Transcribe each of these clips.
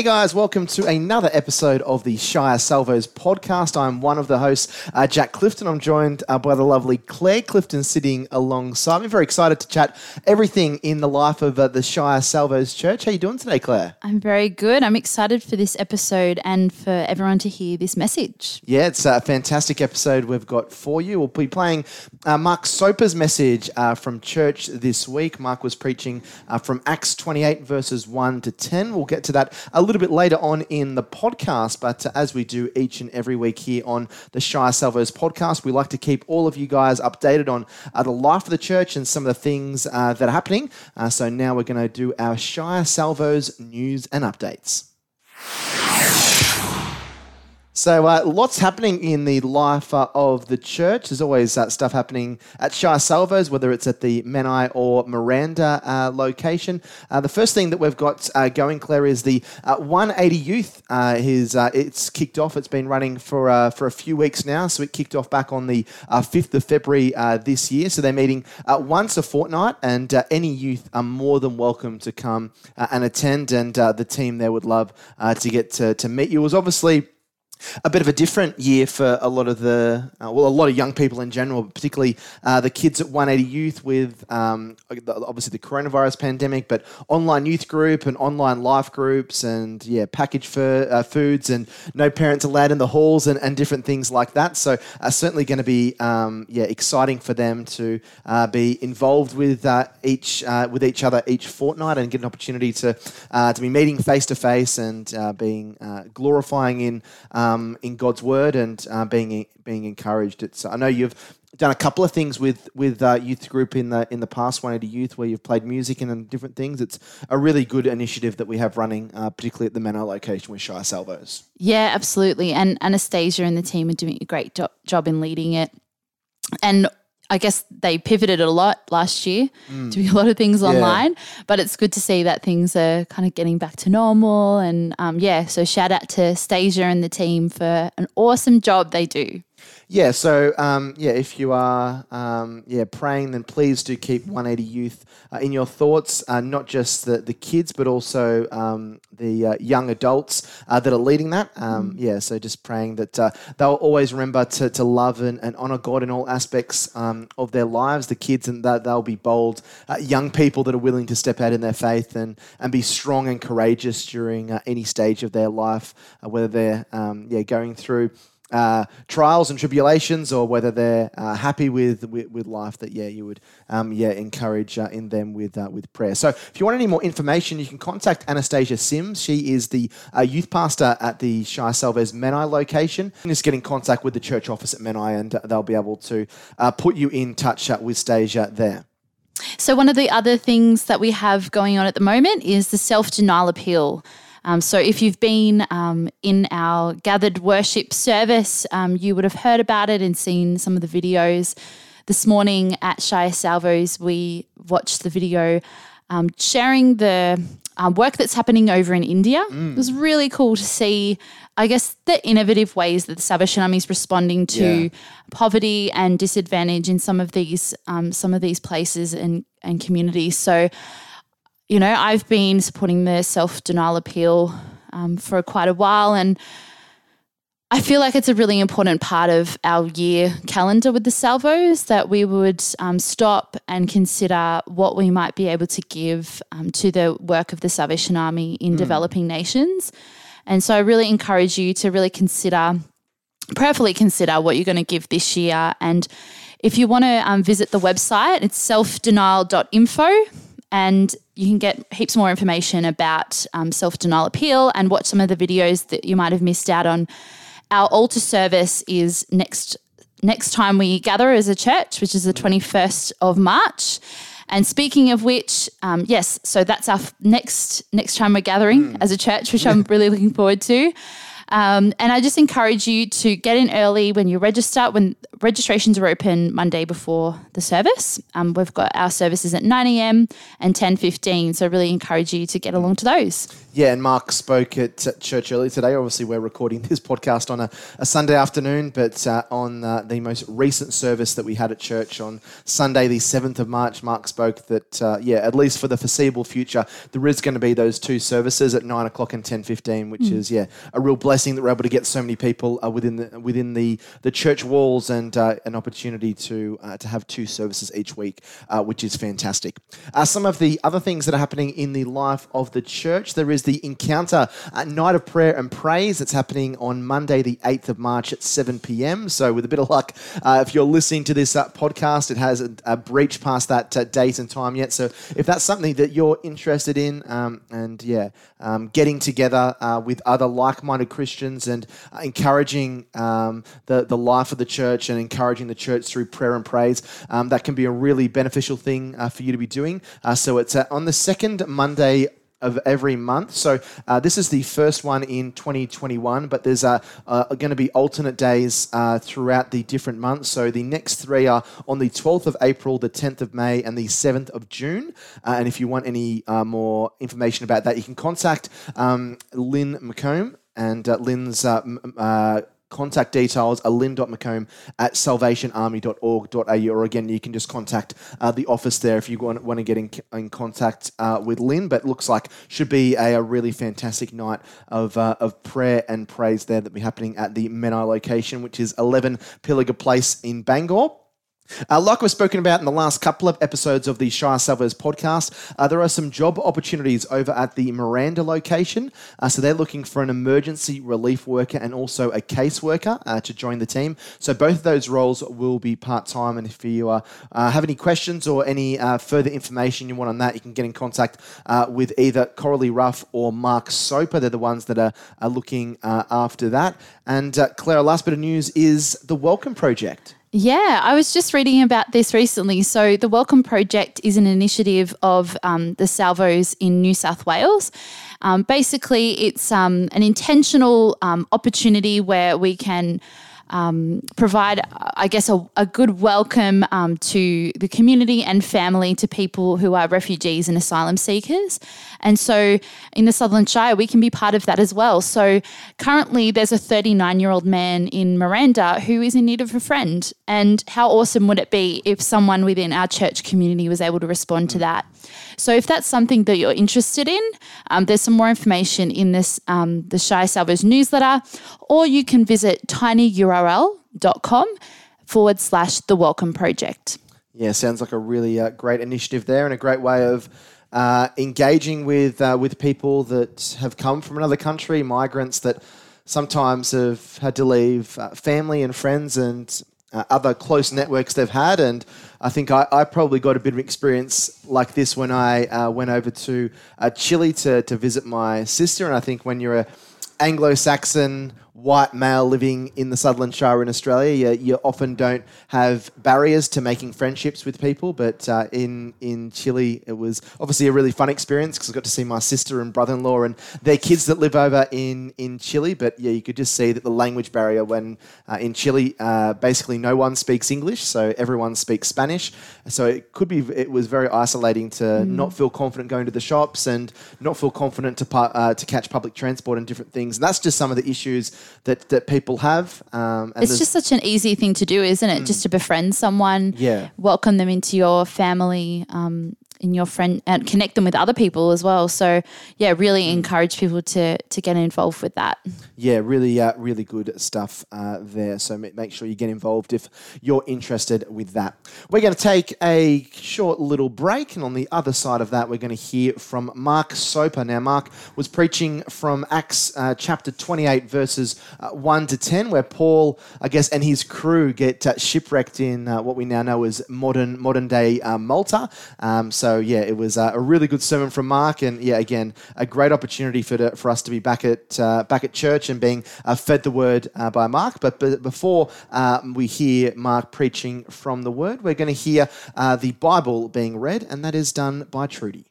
Hey guys, welcome to another episode of the Shire Salvos podcast. I'm one of the hosts, uh, Jack Clifton. I'm joined uh, by the lovely Claire Clifton sitting alongside me. Very excited to chat everything in the life of uh, the Shire Salvos Church. How are you doing today, Claire? I'm very good. I'm excited for this episode and for everyone to hear this message. Yeah, it's a fantastic episode we've got for you. We'll be playing uh, Mark Soper's message uh, from church this week. Mark was preaching uh, from Acts 28 verses 1 to 10. We'll get to that a little bit later on in the podcast, but uh, as we do each and every week here on the Shire Salvos podcast, we like to keep all of you guys updated on uh, the life of the church and some of the things uh, that are happening. Uh, so now we're going to do our Shire Salvos news and updates. So, uh, lots happening in the life uh, of the church. There's always uh, stuff happening at Shire Salvos, whether it's at the Menai or Miranda uh, location. Uh, the first thing that we've got uh, going, Claire, is the 180 Youth. his, it's kicked off. It's been running for for a few weeks now. So it kicked off back on the 5th of February this year. So they're meeting once a fortnight, and any youth are more than welcome to come and attend. And the team there would love to get to, to meet you. It was obviously a bit of a different year for a lot of the uh, well, a lot of young people in general, particularly uh, the kids at 180 Youth with um, obviously the coronavirus pandemic, but online youth group and online life groups and yeah, packaged for, uh, foods and no parents allowed in the halls and, and different things like that. So uh, certainly going to be um, yeah exciting for them to uh, be involved with uh, each with each other each fortnight and get an opportunity to to be meeting face to face and being glorifying in. Um, um, in God's word and uh, being being encouraged. It's I know you've done a couple of things with with uh, youth group in the in the past 180 youth where you've played music and different things. It's a really good initiative that we have running uh, particularly at the Menai location with Shire Salvos. Yeah absolutely. And Anastasia and the team are doing a great do- job in leading it. And I guess they pivoted a lot last year, mm. doing a lot of things online. Yeah. But it's good to see that things are kind of getting back to normal. And um, yeah, so shout out to Stasia and the team for an awesome job they do. Yeah, so um, yeah, if you are um, yeah praying, then please do keep 180 Youth uh, in your thoughts. Uh, not just the, the kids, but also um, the uh, young adults uh, that are leading that. Um, mm. Yeah, so just praying that uh, they'll always remember to, to love and, and honor God in all aspects um, of their lives. The kids and that they'll be bold uh, young people that are willing to step out in their faith and and be strong and courageous during any stage of their life, whether they're um, yeah going through uh, trials and tribulations, or whether they're uh, happy with, with, with life, that yeah, you would um, yeah encourage uh, in them with uh, with prayer. So, if you want any more information, you can contact Anastasia Sims. She is the uh, youth pastor at the Shire Salvos Menai location. And just get in contact with the church office at Menai, and they'll be able to uh, put you in touch with Stasia there. So, one of the other things that we have going on at the moment is the self denial appeal. Um, so, if you've been um, in our gathered worship service, um, you would have heard about it and seen some of the videos. This morning at Shire Salvos, we watched the video um, sharing the um, work that's happening over in India. Mm. It was really cool to see, I guess, the innovative ways that the Salvation Army is responding to yeah. poverty and disadvantage in some of these um, some of these places and, and communities. So you know, I've been supporting the self denial appeal um, for quite a while, and I feel like it's a really important part of our year calendar with the Salvos that we would um, stop and consider what we might be able to give um, to the work of the Salvation Army in mm. developing nations. And so I really encourage you to really consider, prayerfully consider what you're going to give this year. And if you want to um, visit the website, it's selfdenial.info and you can get heaps more information about um, self denial appeal and watch some of the videos that you might have missed out on. Our altar service is next next time we gather as a church, which is the 21st of March. And speaking of which, um, yes, so that's our f- next next time we're gathering mm. as a church, which I'm really looking forward to. Um, and I just encourage you to get in early when you register. When registrations are open Monday before the service, um, we've got our services at 9 a.m. and 10:15. So I really encourage you to get along to those. Yeah, and Mark spoke at church earlier today. Obviously, we're recording this podcast on a, a Sunday afternoon, but uh, on uh, the most recent service that we had at church on Sunday, the 7th of March, Mark spoke that, uh, yeah, at least for the foreseeable future, there is going to be those two services at 9 o'clock and 10.15, which mm. is, yeah, a real blessing that we're able to get so many people uh, within the within the, the church walls and uh, an opportunity to, uh, to have two services each week, which is fantastic. some of the other things that are happening in the life of the church, there is the Encounter uh, Night of Prayer and Praise. that's happening on Monday, the 8th of March at 7 p.m. So, with a bit of luck, uh, if you're listening to this uh, podcast, it has a, a breach past that uh, date and time yet. So, if that's something that you're interested in, um, and yeah, um, getting together uh, with other like minded Christians and uh, encouraging um, the, the life of the church and encouraging the church through prayer and praise, um, that can be a really beneficial thing for you to be doing. so, it's on the second Monday of every month. So uh, this is the first one in 2021, but there's uh, uh, going to be alternate days uh, throughout the different months. So the next three are on the 12th of April, the 10th of May, and the 7th of June. Uh, and if you want any uh, more information about that, you can contact um, Lynn McComb. And Lynn's contact details are lynn.mccomb at salvationarmy.org.au or again you can just contact uh, the office there if you want, want to get in, in contact uh, with lynn. But looks like should be a, a really fantastic night of, uh, of prayer and praise there that will be happening at the menai location which is 11 pilliga place in bangor uh, like we've spoken about in the last couple of episodes of the Shire Salvos podcast, uh, there are some job opportunities over at the Miranda location. Uh, so they're looking for an emergency relief worker and also a caseworker uh, to join the team. So both of those roles will be part time. And if you uh, uh, have any questions or any further information you want on that, you can get in contact with either Coralie Ruff or Mark Soper. They're the ones that are, are looking after that. And Clara, last bit of news is the Welcome Project. Yeah, I was just reading about this recently. So, the Welcome Project is an initiative of um, the Salvos in New South Wales. Um, basically, it's um, an intentional um, opportunity where we can um, provide, I guess, a, a good welcome um, to the community and family to people who are refugees and asylum seekers. And so in the Sutherland Shire, we can be part of that as well. So currently, there's a 39 year old man in Miranda who is in need of a friend. And how awesome would it be if someone within our church community was able to respond to that? So if that's something that you're interested in, um, there's some more information in this um, the Shire Salvos newsletter, or you can visit tinyurl.com forward slash the Welcome Project. Yeah, sounds like a really uh, great initiative there and a great way of uh, engaging with uh, with people that have come from another country, migrants that sometimes have had to leave uh, family and friends and uh, other close networks they've had. And I think I, I, probably got a bit of experience like this when I uh, went over to uh, Chile to, to visit my sister. And I think when you're a Anglo Saxon white male living in the Sutherland Shire in Australia, you, you often don't have barriers to making friendships with people. But uh, in in Chile, it was obviously a really fun experience because I got to see my sister and brother in law and their kids that live over in in Chile. But yeah, you could just see that the language barrier when uh, in Chile, uh, basically no one speaks English, so everyone speaks Spanish. So it could be it was very isolating to mm. not feel confident going to the shops and not feel confident to uh, to catch public transport and different things. And that's just some of the issues that, that people have. Um, it's just such an easy thing to do, isn't it? Mm. Just to befriend someone, yeah. welcome them into your family, um, in your friend and connect them with other people as well. So yeah, really mm. encourage people to to get involved with that. Yeah, really, uh, really good stuff uh, there. So make sure you get involved if you're interested with that. We're going to take a short little break, and on the other side of that, we're going to hear from Mark Soper. Now, Mark was preaching from Acts uh, chapter 28, verses uh, 1 to 10, where Paul, I guess, and his crew get uh, shipwrecked in uh, what we now know as modern modern day Malta. Um, so so yeah, it was uh, a really good sermon from Mark, and yeah, again, a great opportunity for to, for us to be back at uh, back at church and being uh, fed the word uh, by Mark. But, but before um, we hear Mark preaching from the word, we're going to hear uh, the Bible being read, and that is done by Trudy.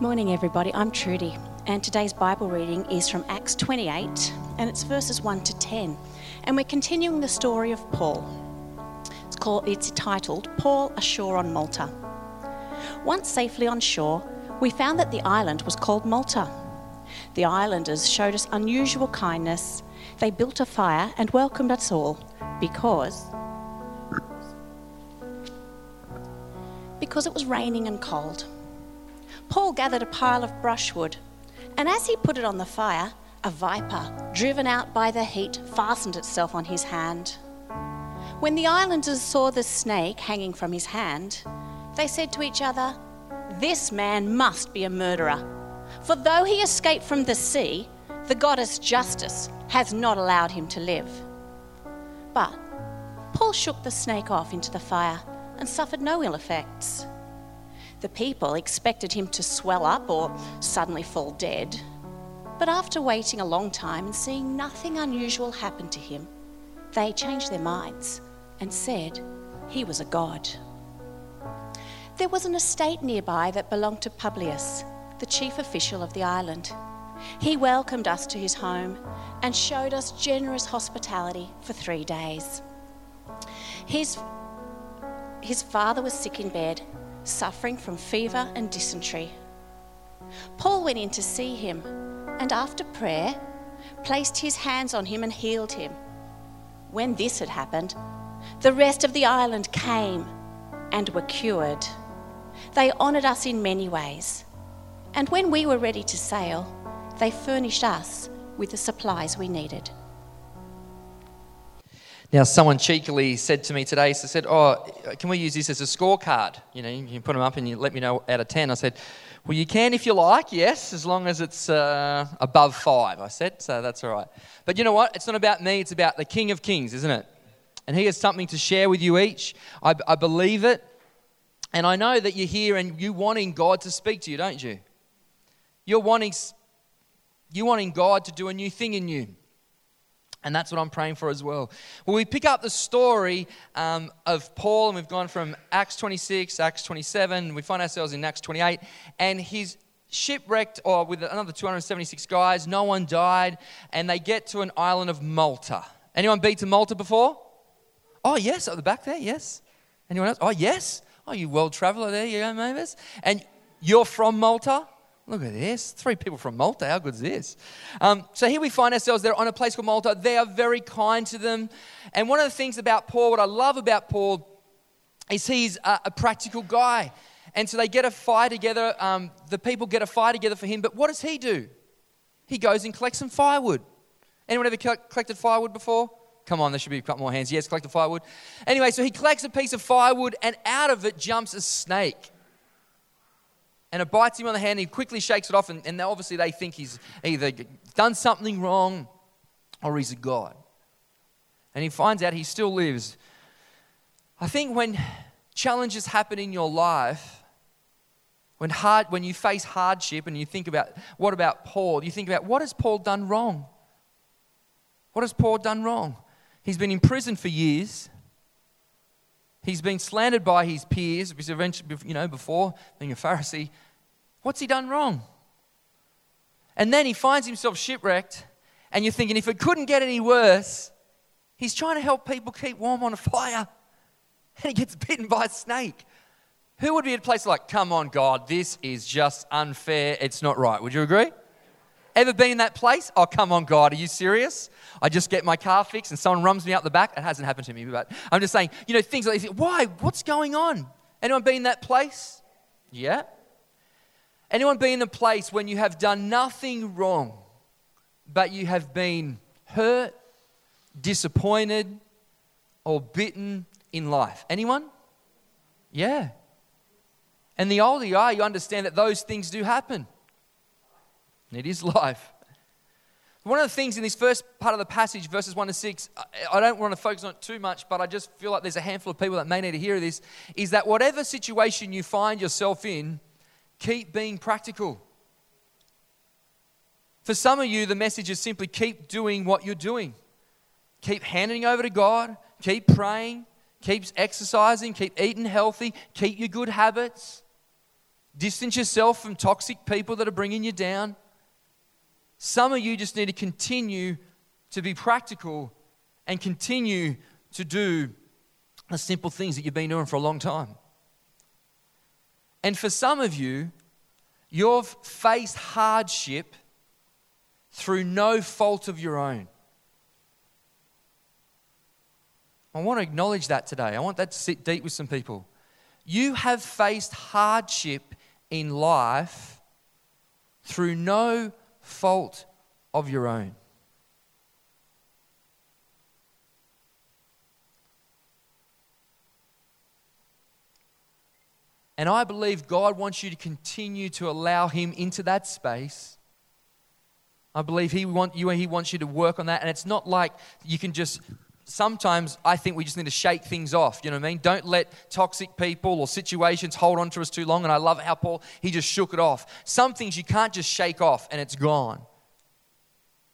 Morning, everybody. I'm Trudy, and today's Bible reading is from Acts 28, and it's verses 1 to 10. And we're continuing the story of Paul. It's called it's titled Paul Ashore on Malta. Once safely on shore, we found that the island was called Malta. The islanders showed us unusual kindness. They built a fire and welcomed us all because because it was raining and cold. Paul gathered a pile of brushwood, and as he put it on the fire, a viper, driven out by the heat, fastened itself on his hand. When the islanders saw the snake hanging from his hand, they said to each other, This man must be a murderer. For though he escaped from the sea, the goddess Justice has not allowed him to live. But Paul shook the snake off into the fire and suffered no ill effects. The people expected him to swell up or suddenly fall dead. But after waiting a long time and seeing nothing unusual happen to him, they changed their minds and said he was a god. There was an estate nearby that belonged to Publius, the chief official of the island. He welcomed us to his home and showed us generous hospitality for three days. His, his father was sick in bed suffering from fever and dysentery. Paul went in to see him and, after prayer, placed his hands on him and healed him. When this had happened, the rest of the island came and were cured. They honoured us in many ways, and when we were ready to sail, they furnished us with the supplies we needed. Now, someone cheekily said to me today, so said, Oh, can we use this as a scorecard? You know, you can put them up and you let me know out of 10. I said, Well, you can if you like, yes, as long as it's uh, above five, I said, so that's all right. But you know what? It's not about me, it's about the King of Kings, isn't it? And he has something to share with you each. I, I believe it. And I know that you're here and you wanting God to speak to you, don't you? You're wanting, you're wanting God to do a new thing in you. And that's what I'm praying for as well. Well, we pick up the story um, of Paul, and we've gone from Acts 26, Acts 27, we find ourselves in Acts 28, and he's shipwrecked or with another 276 guys. No one died, and they get to an island of Malta. Anyone been to Malta before? Oh, yes, at the back there, yes. Anyone else? Oh, yes. Oh, you world traveler there, you go, Mavis. And you're from Malta? Look at this. Three people from Malta. How good is this? Um, so here we find ourselves there on a place called Malta. They are very kind to them. And one of the things about Paul, what I love about Paul, is he's a, a practical guy. And so they get a fire together. Um, the people get a fire together for him. But what does he do? He goes and collects some firewood. Anyone ever collected firewood before? Come on, there should be a couple more hands. Yes, collected firewood. Anyway, so he collects a piece of firewood, and out of it jumps a snake and it bites him on the hand. And he quickly shakes it off, and, and obviously they think he's either done something wrong or he's a god. And he finds out he still lives. I think when challenges happen in your life, when, hard, when you face hardship and you think about what about Paul, you think about what has Paul done wrong? What has Paul done wrong? He's been in prison for years. He's been slandered by his peers, you know, before being a Pharisee. What's he done wrong? And then he finds himself shipwrecked, and you're thinking, if it couldn't get any worse, he's trying to help people keep warm on a fire, and he gets bitten by a snake. Who would be at a place like, come on, God, this is just unfair, it's not right? Would you agree? Ever been in that place? Oh, come on, God, are you serious? I just get my car fixed and someone rums me out the back. It hasn't happened to me, but I'm just saying, you know, things like this. Why? What's going on? Anyone been in that place? Yeah. Anyone been in a place when you have done nothing wrong, but you have been hurt, disappointed, or bitten in life? Anyone? Yeah. And the older you are, you understand that those things do happen. It is life. One of the things in this first part of the passage, verses 1 to 6, I don't want to focus on it too much, but I just feel like there's a handful of people that may need to hear this, is that whatever situation you find yourself in, keep being practical. For some of you, the message is simply keep doing what you're doing. Keep handing over to God, keep praying, keep exercising, keep eating healthy, keep your good habits. Distance yourself from toxic people that are bringing you down. Some of you just need to continue to be practical and continue to do the simple things that you've been doing for a long time. And for some of you, you've faced hardship through no fault of your own. I want to acknowledge that today. I want that to sit deep with some people. You have faced hardship in life through no fault of your own. And I believe God wants you to continue to allow Him into that space. I believe He, want you, he wants you to work on that. And it's not like you can just sometimes I think we just need to shake things off. You know what I mean? Don't let toxic people or situations hold on to us too long. And I love how Paul, he just shook it off. Some things you can't just shake off and it's gone.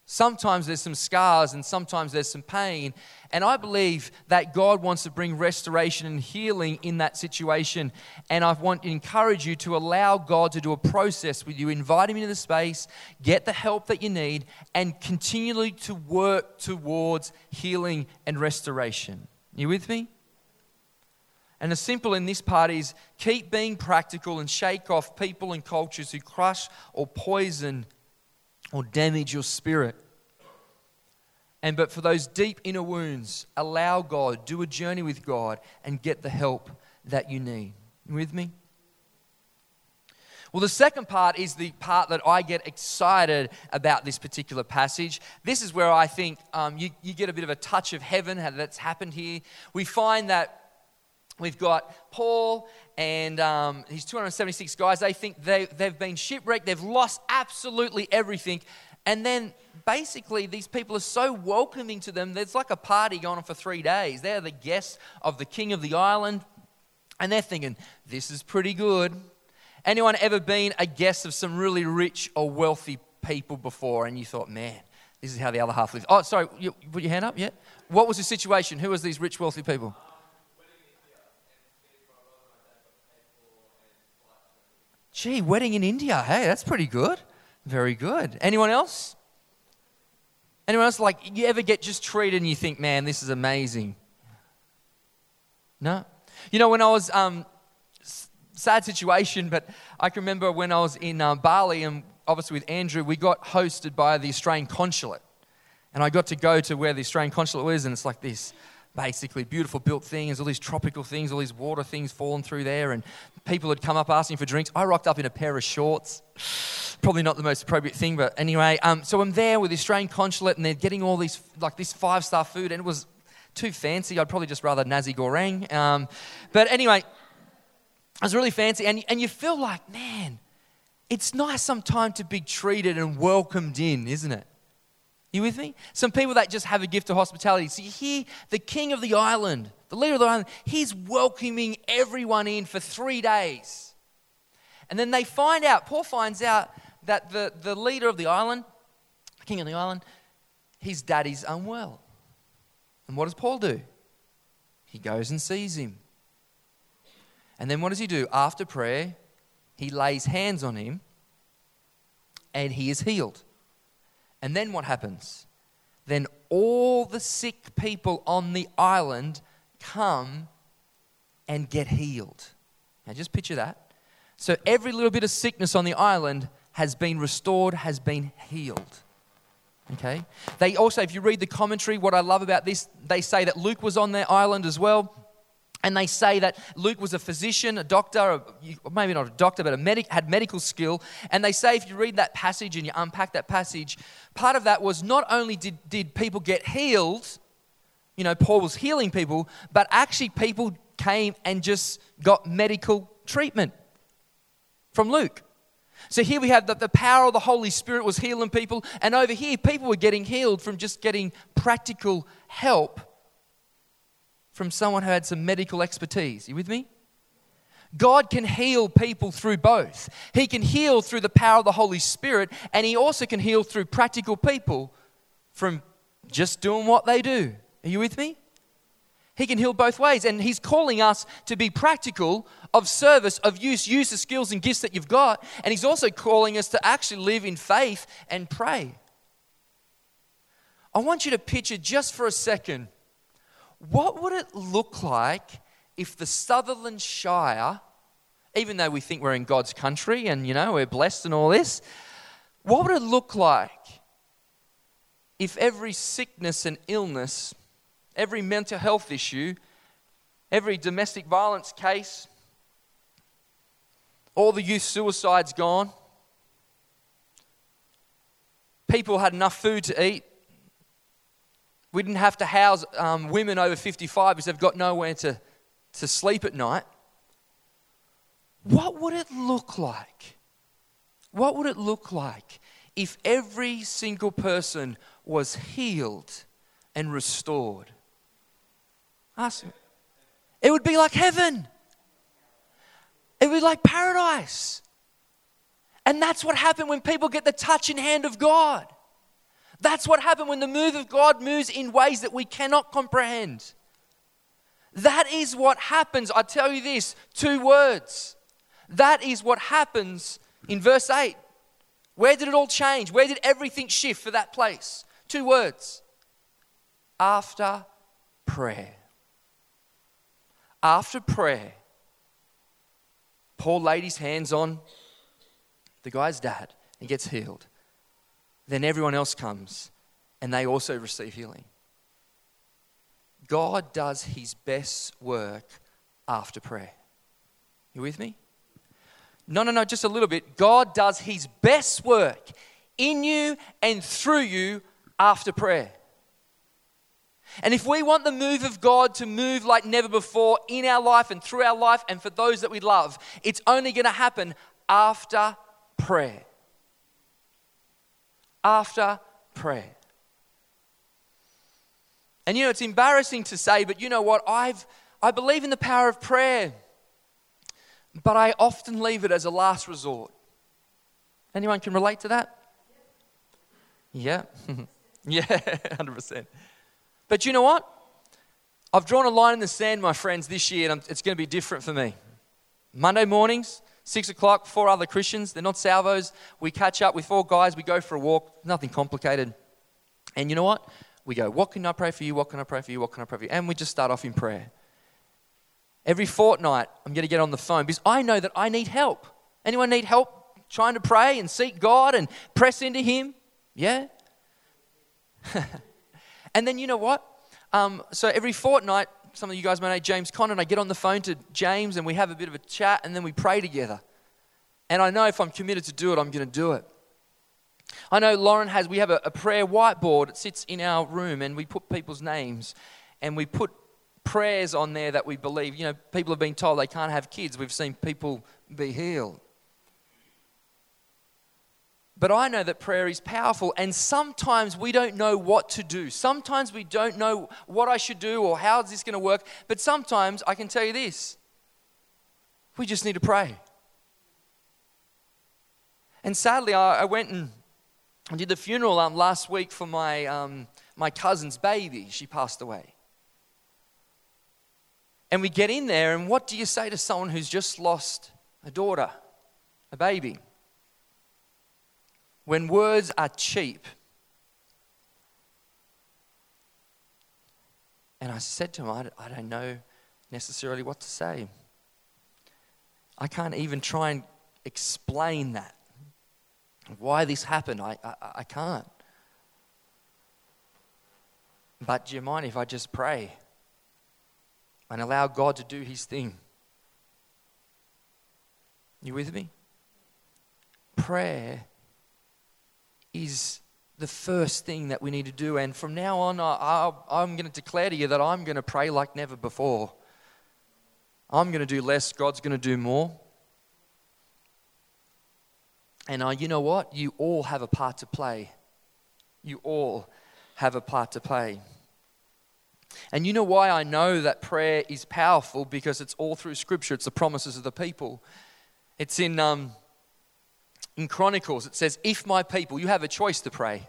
Sometimes there's some scars and sometimes there's some pain. And I believe that God wants to bring restoration and healing in that situation. And I want to encourage you to allow God to do a process with you, invite Him into the space, get the help that you need, and continually to work towards healing and restoration. You with me? And the simple in this part is keep being practical and shake off people and cultures who crush or poison or damage your spirit. And but for those deep inner wounds, allow God, do a journey with God, and get the help that you need. You with me? Well, the second part is the part that I get excited about this particular passage. This is where I think um, you, you get a bit of a touch of heaven that's happened here. We find that We've got Paul and um, his 276 guys. They think they, they've been shipwrecked, they've lost absolutely everything. And then basically, these people are so welcoming to them. There's like a party going on for three days. They're the guests of the king of the island. And they're thinking, this is pretty good. Anyone ever been a guest of some really rich or wealthy people before and you thought, man, this is how the other half lives? Oh, sorry, you put your hand up yet? What was the situation? Who was these rich, wealthy people? Gee, wedding in India. Hey, that's pretty good. Very good. Anyone else? Anyone else like you ever get just treated and you think, man, this is amazing? No. You know, when I was um, sad situation, but I can remember when I was in uh, Bali and obviously with Andrew, we got hosted by the Australian consulate, and I got to go to where the Australian consulate was, and it's like this basically beautiful built things, all these tropical things, all these water things falling through there, and people had come up asking for drinks. I rocked up in a pair of shorts. Probably not the most appropriate thing, but anyway. Um, so I'm there with the Australian consulate, and they're getting all these like this five star food, and it was too fancy. I'd probably just rather nasi goreng. Um, but anyway, it was really fancy, and and you feel like, man, it's nice sometimes to be treated and welcomed in, isn't it? You with me? Some people that just have a gift of hospitality. So you hear the king of the island, the leader of the island, he's welcoming everyone in for three days. And then they find out, Paul finds out that the, the leader of the island, the king of the island, his daddy's unwell. And what does Paul do? He goes and sees him. And then what does he do? After prayer, he lays hands on him and he is healed. And then what happens? Then all the sick people on the island come and get healed. Now just picture that. So every little bit of sickness on the island has been restored, has been healed. Okay? They also, if you read the commentary, what I love about this, they say that Luke was on their island as well. And they say that Luke was a physician, a doctor, maybe not a doctor, but a medic, had medical skill. And they say if you read that passage and you unpack that passage, part of that was not only did, did people get healed, you know, Paul was healing people, but actually people came and just got medical treatment from Luke. So here we have that the power of the Holy Spirit was healing people, and over here, people were getting healed from just getting practical help from someone who had some medical expertise. You with me? God can heal people through both. He can heal through the power of the Holy Spirit, and He also can heal through practical people from just doing what they do. Are you with me? He can heal both ways. And He's calling us to be practical, of service, of use. Use the skills and gifts that you've got. And He's also calling us to actually live in faith and pray. I want you to picture just for a second what would it look like if the Sutherland Shire, even though we think we're in God's country and, you know, we're blessed and all this, what would it look like if every sickness and illness every mental health issue, every domestic violence case, all the youth suicides gone. People had enough food to eat. We didn't have to house um, women over 55 because they've got nowhere to, to sleep at night. What would it look like? What would it look like if every single person was healed and restored? Ask. It would be like heaven. It would be like paradise. And that's what happened when people get the touch and hand of God. That's what happened when the move of God moves in ways that we cannot comprehend. That is what happens. I tell you this two words. That is what happens in verse 8. Where did it all change? Where did everything shift for that place? Two words. After prayer after prayer, Paul laid his hands on the guy's dad and gets healed. Then everyone else comes and they also receive healing. God does his best work after prayer. You with me? No, no, no, just a little bit. God does his best work in you and through you after prayer. And if we want the move of God to move like never before in our life and through our life and for those that we love, it's only going to happen after prayer. After prayer. And you know, it's embarrassing to say, but you know what? I've, I believe in the power of prayer, but I often leave it as a last resort. Anyone can relate to that? Yeah. yeah, 100%. But you know what? I've drawn a line in the sand, my friends, this year, and it's going to be different for me. Monday mornings, six o'clock, four other Christians. They're not salvos. We catch up with four guys. We go for a walk. Nothing complicated. And you know what? We go, What can I pray for you? What can I pray for you? What can I pray for you? And we just start off in prayer. Every fortnight, I'm going to get on the phone because I know that I need help. Anyone need help trying to pray and seek God and press into Him? Yeah? And then you know what? Um, so every fortnight, some of you guys may know James Connon, I get on the phone to James and we have a bit of a chat and then we pray together. And I know if I'm committed to do it, I'm going to do it. I know Lauren has, we have a, a prayer whiteboard. It sits in our room and we put people's names and we put prayers on there that we believe. You know, people have been told they can't have kids. We've seen people be healed. But I know that prayer is powerful, and sometimes we don't know what to do. Sometimes we don't know what I should do or how is this going to work. But sometimes I can tell you this we just need to pray. And sadly, I, I went and did the funeral um, last week for my, um, my cousin's baby. She passed away. And we get in there, and what do you say to someone who's just lost a daughter, a baby? When words are cheap. And I said to him, I, I don't know necessarily what to say. I can't even try and explain that. Why this happened, I, I, I can't. But do you mind if I just pray and allow God to do his thing? You with me? Prayer is the first thing that we need to do. And from now on, I, am going to declare to you that I'm going to pray like never before. I'm going to do less, God's going to do more. And uh, you know what? You all have a part to play. You all have a part to play. And you know why I know that prayer is powerful? Because it's all through Scripture, it's the promises of the people. It's in. Um, in Chronicles, it says, If my people, you have a choice to pray.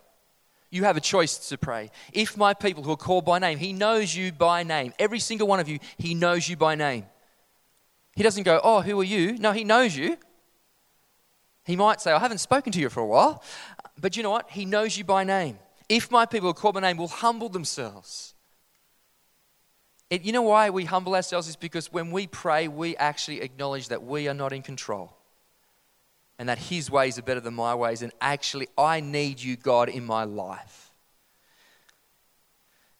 You have a choice to pray. If my people who are called by name, He knows you by name. Every single one of you, He knows you by name. He doesn't go, Oh, who are you? No, He knows you. He might say, I haven't spoken to you for a while. But you know what? He knows you by name. If my people who are called by name will humble themselves. It, you know why we humble ourselves? Is because when we pray, we actually acknowledge that we are not in control and that His ways are better than my ways. And actually, I need you, God, in my life.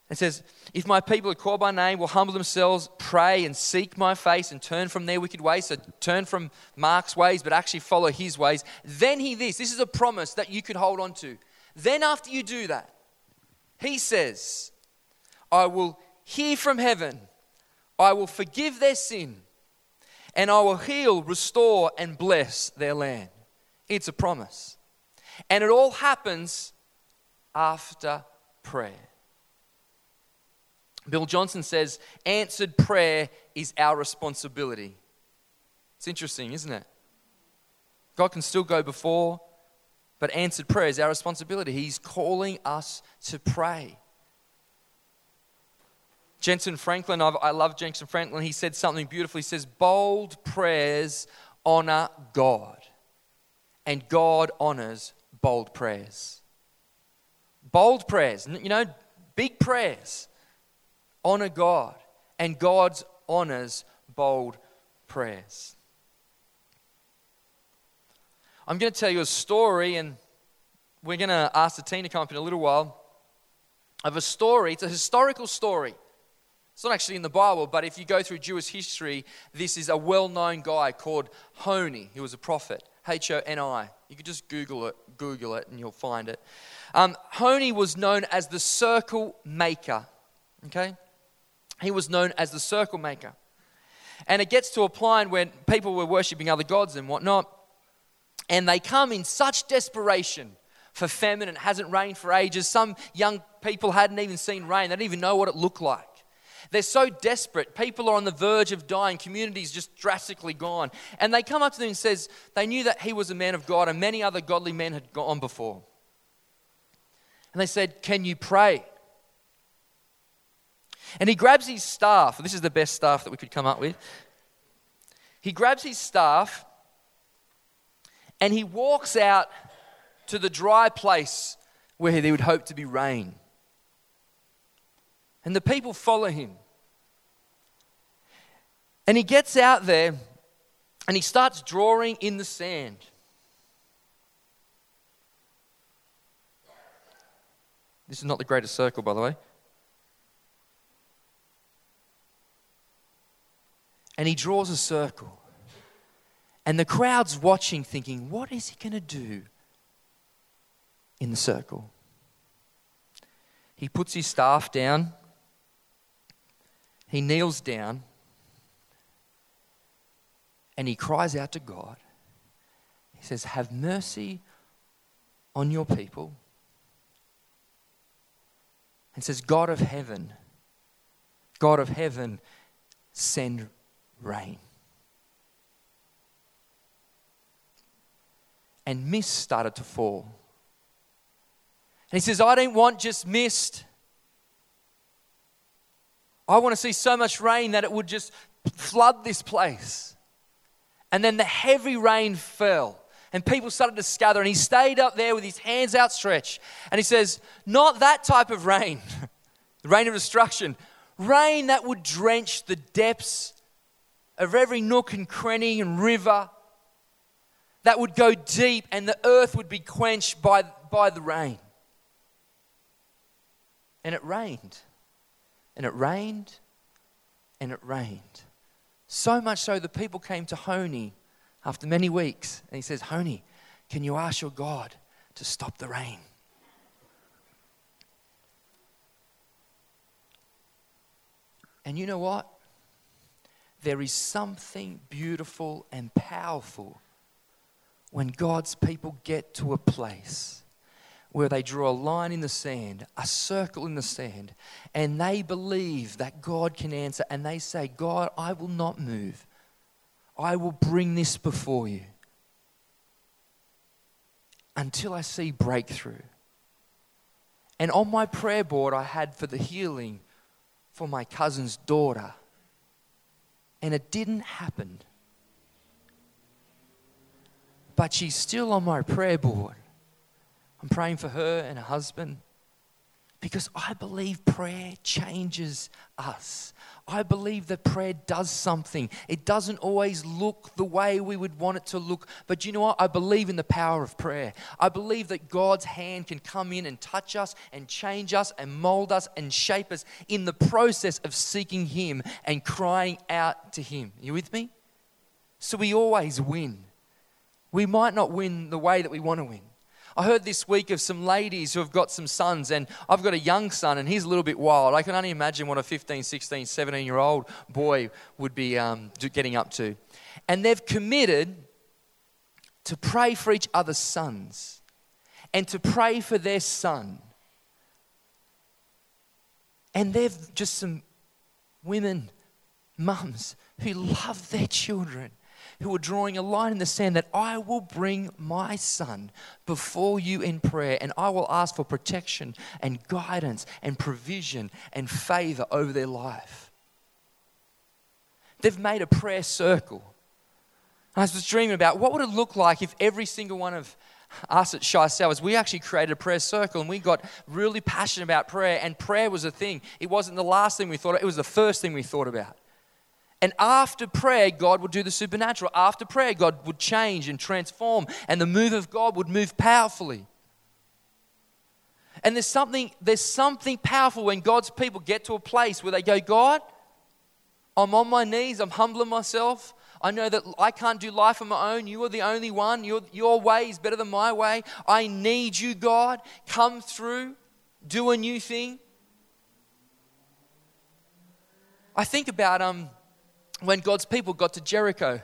It says, If my people are called by name will humble themselves, pray, and seek my face, and turn from their wicked ways, so turn from Mark's ways, but actually follow his ways, then he this. This is a promise that you can hold on to. Then, after you do that, he says, I will hear from heaven, I will forgive their sin, and I will heal, restore, and bless their land. It's a promise. And it all happens after prayer. Bill Johnson says, answered prayer is our responsibility. It's interesting, isn't it? God can still go before, but answered prayer is our responsibility. He's calling us to pray. Jentezen Franklin, I've, i love Jentezen Franklin. He said something beautiful. He says, Bold prayers honor God, and God honors bold prayers. Bold prayers, you know, big prayers honor God, and God honors bold prayers. I'm going to tell you a story, and we're going to ask the team to come up in a little while of a story. It's a historical story. It's not actually in the Bible, but if you go through Jewish history, this is a well known guy called Honi. He was a prophet. H O N I. You could just Google it, Google it, and you'll find it. Um, Honi was known as the circle maker. Okay? He was known as the circle maker. And it gets to a point when people were worshipping other gods and whatnot, and they come in such desperation for famine it hasn't rained for ages. Some young people hadn't even seen rain, they didn't even know what it looked like. They're so desperate. People are on the verge of dying. Communities just drastically gone. And they come up to them and says they knew that he was a man of God and many other godly men had gone before. And they said, "Can you pray?" And he grabs his staff. This is the best staff that we could come up with. He grabs his staff and he walks out to the dry place where there would hope to be rain. And the people follow him. And he gets out there and he starts drawing in the sand. This is not the greatest circle, by the way. and he draws a circle. And the crowd's watching, thinking, what is he going to do in the circle? He puts his staff down, he kneels down, and he cries out to God. He says, Have mercy on your people. And says, God of heaven, God of heaven, send rain. And mist started to fall. And he says, I don't want just mist. I want to see so much rain that it would just flood this place. And then the heavy rain fell, and people started to scatter. And he stayed up there with his hands outstretched. And he says, Not that type of rain, the rain of destruction, rain that would drench the depths of every nook and cranny and river that would go deep and the earth would be quenched by, by the rain. And it rained. And it rained. And it rained. So much so the people came to Honi after many weeks. And he says, Honi, can you ask your God to stop the rain? And you know what? there is something beautiful and powerful when God's people get to a place where they draw a line in the sand, a circle in the sand, and they believe that God can answer, and they say, God, I will not move. I will bring this before you until I see breakthrough. And on my prayer board, I had for the healing for my cousin's daughter. And it didn't happen. But she's still on my prayer board. I'm praying for her and her husband because I believe prayer changes us. I believe that prayer does something. It doesn't always look the way we would want it to look, but you know what? I believe in the power of prayer. I believe that God's hand can come in and touch us and change us and mold us and shape us in the process of seeking Him and crying out to Him. You with me? So we always win. We might not win the way that we want to win. I heard this week of some ladies who have got some sons, and I've got a young son, and he's a little bit wild. I can only imagine what a 15, 16, 17 year old boy would be um, getting up to. And they've committed to pray for each other's sons and to pray for their son. And they've just some women, mums, who love their children who are drawing a line in the sand that I will bring my son before you in prayer and I will ask for protection and guidance and provision and favor over their life. They've made a prayer circle. I was dreaming about what would it look like if every single one of us at Shire Salvos, we actually created a prayer circle and we got really passionate about prayer, and prayer was a thing. It wasn't the last thing we thought, of, it was the first thing we thought about. And after prayer, God would do the supernatural. After prayer, God would change and transform, and the move of God would move powerfully. And there's something, there's something powerful when God's people get to a place where they go, God, I'm on my knees, I'm humbling myself. I know that I can't do life on my own. You are the only one. Your, your way is better than my way. I need you, God. Come through, do a new thing. I think about um, when God's people got to Jericho.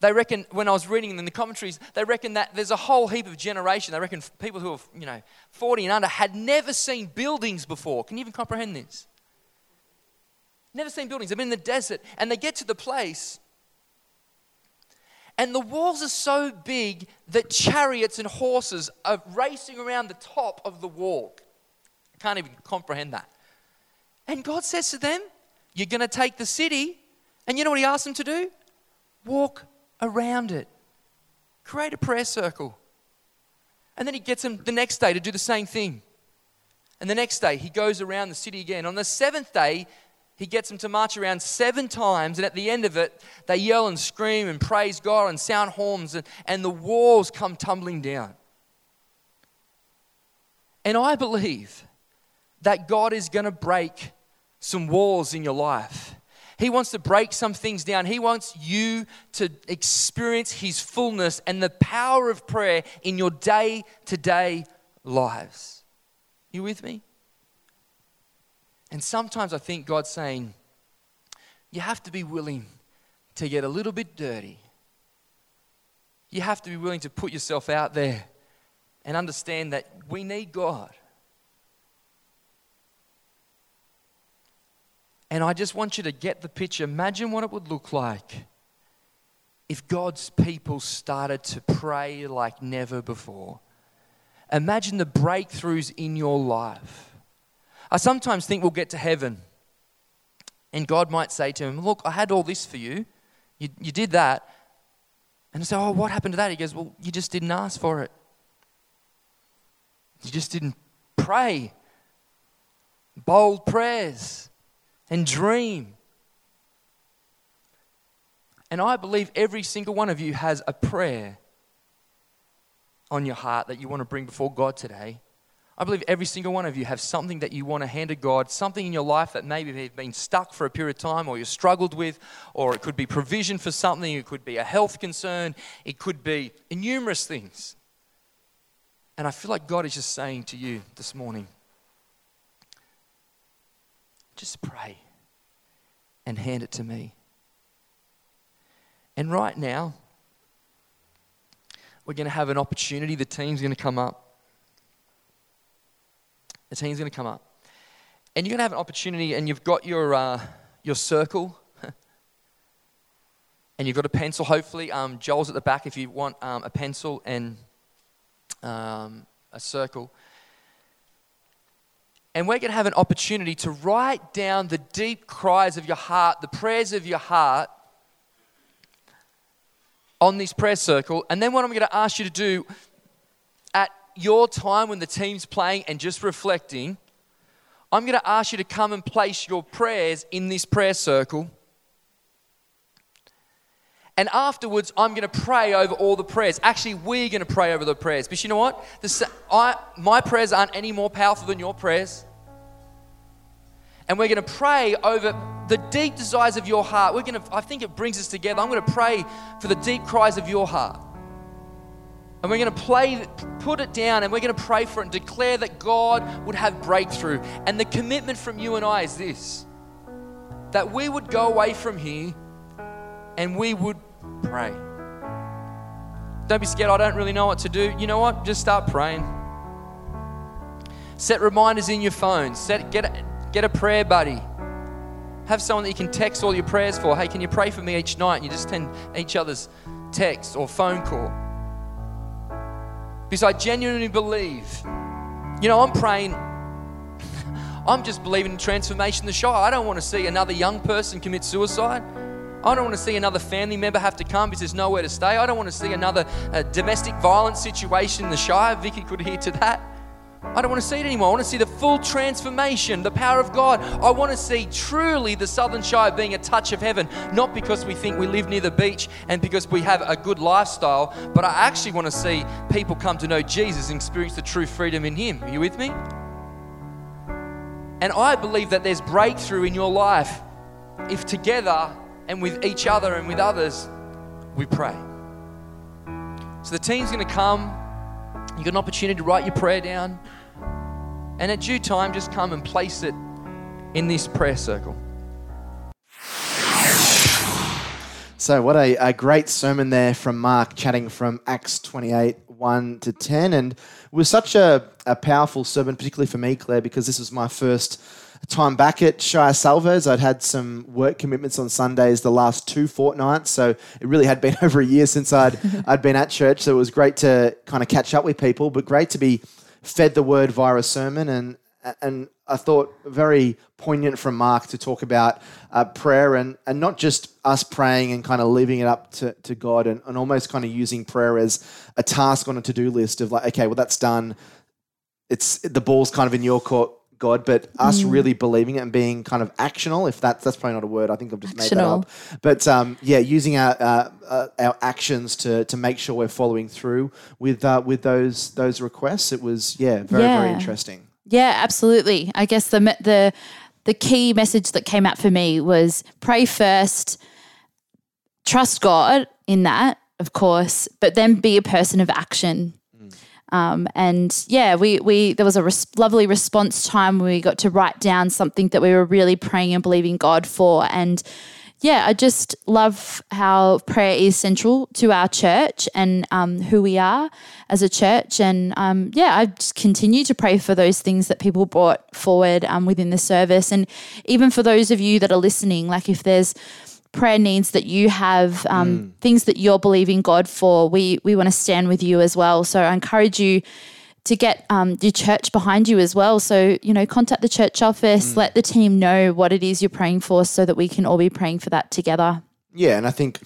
They reckon, when I was reading in the commentaries, they reckon that there's a whole heap of generation. They reckon people who are, you know, 40 and under had never seen buildings before. Can you even comprehend this? Never seen buildings. They've been in the desert and they get to the place and the walls are so big that chariots and horses are racing around the top of the wall. I can't even comprehend that. And God says to them, you're going to take the city, and you know what he asked them to do? Walk around it. Create a prayer circle. And then he gets them the next day to do the same thing. And the next day, he goes around the city again. On the seventh day, he gets them to march around seven times, and at the end of it, they yell and scream and praise God and sound horns, and, and the walls come tumbling down. And I believe that God is going to break some walls in your life. He wants to break some things down. He wants you to experience His fullness and the power of prayer in your day to day lives. You with me? And sometimes I think God's saying, you have to be willing to get a little bit dirty. You have to be willing to put yourself out there and understand that we need God. And I just want you to get the picture. Imagine what it would look like if God's people started to pray like never before. Imagine the breakthroughs in your life. I sometimes think we'll get to heaven and God might say to him, Look, I had all this for you. You, you did that. And I say, Oh, what happened to that? He goes, Well, you just didn't ask for it. You just didn't pray. Bold prayers and dream. And I believe every single one of you has a prayer on your heart that you want to bring before God today. I believe every single one of you have something that you want to hand to God, something in your life that maybe you've been stuck for a period of time or you've struggled with, or it could be provision for something, it could be a health concern, it could be numerous things. And I feel like God is just saying to you this morning just pray and hand it to me. And right now, we're going to have an opportunity. The team's going to come up. The team's going to come up. And you're going to have an opportunity, and you've got your, uh, your circle. and you've got a pencil, hopefully. Um, Joel's at the back if you want um, a pencil and um, a circle. And we're going to have an opportunity to write down the deep cries of your heart, the prayers of your heart on this prayer circle. And then what I'm going to ask you to do at your time when the team's playing and just reflecting, I'm going to ask you to come and place your prayers in this prayer circle. And afterwards, I'm going to pray over all the prayers. Actually, we're going to pray over the prayers. But you know what? The, I, my prayers aren't any more powerful than your prayers. And we're going to pray over the deep desires of your heart. We're going to, I think it brings us together. I'm going to pray for the deep cries of your heart. And we're going to play, put it down, and we're going to pray for it and declare that God would have breakthrough. And the commitment from you and I is this that we would go away from here and we would pray. Don't be scared, I don't really know what to do. You know what? Just start praying. Set reminders in your phone. Set, get, get a prayer buddy. Have someone that you can text all your prayers for. Hey, can you pray for me each night? And you just send each other's text or phone call. Because I genuinely believe, you know, I'm praying, I'm just believing in transformation in the Shire. I don't want to see another young person commit suicide. I don't want to see another family member have to come because there's nowhere to stay. I don't want to see another uh, domestic violence situation in the Shire. Vicky could hear to that. I don't want to see it anymore. I want to see the full transformation, the power of God. I want to see truly the Southern Shire being a touch of heaven, not because we think we live near the beach and because we have a good lifestyle, but I actually want to see people come to know Jesus and experience the true freedom in Him. Are you with me? And I believe that there's breakthrough in your life if together and with each other and with others, we pray. So the team's going to come. You've got an opportunity to write your prayer down. And at due time, just come and place it in this prayer circle. So, what a, a great sermon there from Mark, chatting from Acts 28 1 to 10. And it was such a, a powerful sermon, particularly for me, Claire, because this was my first time back at Shire Salvos. I'd had some work commitments on Sundays the last two fortnights, so it really had been over a year since I'd I'd been at church. So it was great to kind of catch up with people, but great to be fed the word via a sermon and and I thought very poignant from Mark to talk about uh, prayer and, and not just us praying and kind of leaving it up to, to God and, and almost kind of using prayer as a task on a to do list of like, okay, well, that's done. It's the ball's kind of in your court, God, but us Mm. really believing it and being kind of actional, if that's that's probably not a word, I think I've just made that up. But um, yeah, using our uh, uh, our actions to to make sure we're following through with uh, with those those requests. It was yeah, very very interesting. Yeah, absolutely. I guess the the the key message that came out for me was pray first, trust God in that, of course, but then be a person of action. Um, and yeah, we we there was a res- lovely response time where we got to write down something that we were really praying and believing God for, and yeah, I just love how prayer is central to our church and um, who we are as a church. And um, yeah, I just continue to pray for those things that people brought forward um, within the service. And even for those of you that are listening, like if there's prayer needs that you have, um, things that you're believing God for, we, we want to stand with you as well. So I encourage you to get um, your church behind you as well. So, you know, contact the church office, let the team know what it is you're praying for so that we can all be praying for that together. Yeah, and I think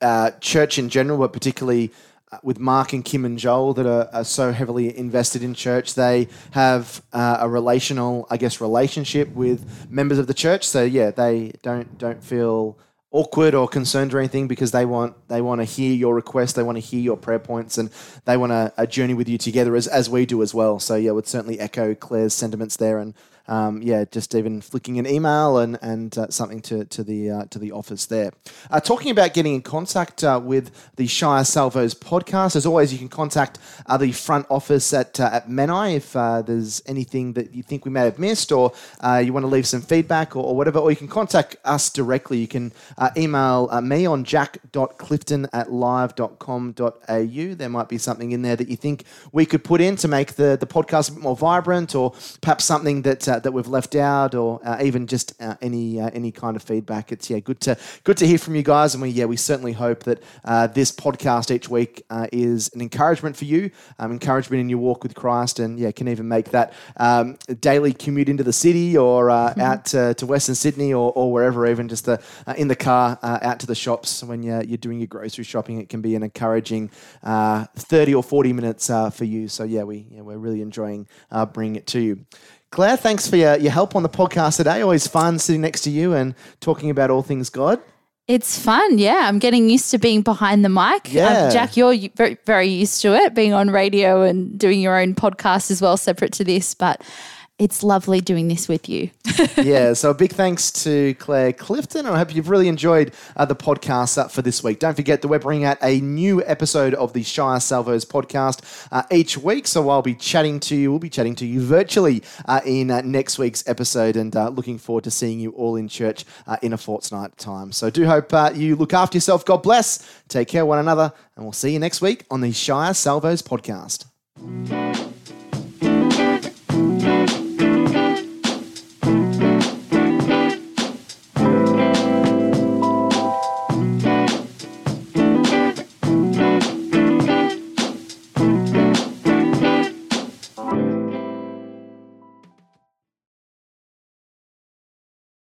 uh, church in general, but particularly uh, with Mark and Kim and Joel that are, are so heavily invested in church, they have uh, a relational, I guess, relationship with members of the church. So yeah, they don't don't feel awkward or concerned or anything because they want they want to hear your request, they want to hear your prayer points, and they want to a uh, journey with you together as as we do as well. So yeah, would certainly echo Claire's sentiments there and. Um, yeah, just even flicking an email and and uh, something to to the uh, to the office there. Uh, talking about getting in contact uh, with the Shire Salvos podcast, as always, you can contact uh, the front office at uh, at Menai if there's anything that you think we may have missed, or you want to leave some feedback or, or whatever, or you can contact us directly. You can email me on jack.clifton at live.com.au. There might be something in there that you think we could put in to make the, the podcast a bit more vibrant, or perhaps something that that we've left out, or uh, even just uh, any uh, any kind of feedback. It's yeah, good to good to hear from you guys, and we yeah we certainly hope that uh, this podcast each week uh, is an encouragement for you, um, encouragement in your walk with Christ, and yeah, can even make that um, daily commute into the city or mm-hmm. out to, to, Western Sydney or, or wherever, even just the in the car out to the shops when you're, you're doing your grocery shopping. It can be an encouraging thirty or forty minutes for you. So yeah, we yeah, we're really enjoying bringing it to you. Claire, thanks for your, your help on the podcast today. Always fun sitting next to you and talking about all things God. It's fun, yeah. I'm getting used to being behind the mic. Uh, yeah. Uh, Jack, you're very, very used to it, being on radio and doing your own podcast as well, separate to this. But it's lovely doing this with you. yeah, so a big thanks to Claire Clifton. I hope you've really enjoyed uh, the podcast uh, for this week. Don't forget that we're bringing out a new episode of the Shire Salvos podcast uh, each week. So I'll be chatting to you, we'll be chatting to you virtually uh, in uh, next week's episode and uh, looking forward to seeing you all in church in a fortnight time. So do hope you look after yourself. God bless. Take care of one another, and we'll see you next week on the Shire Salvos podcast.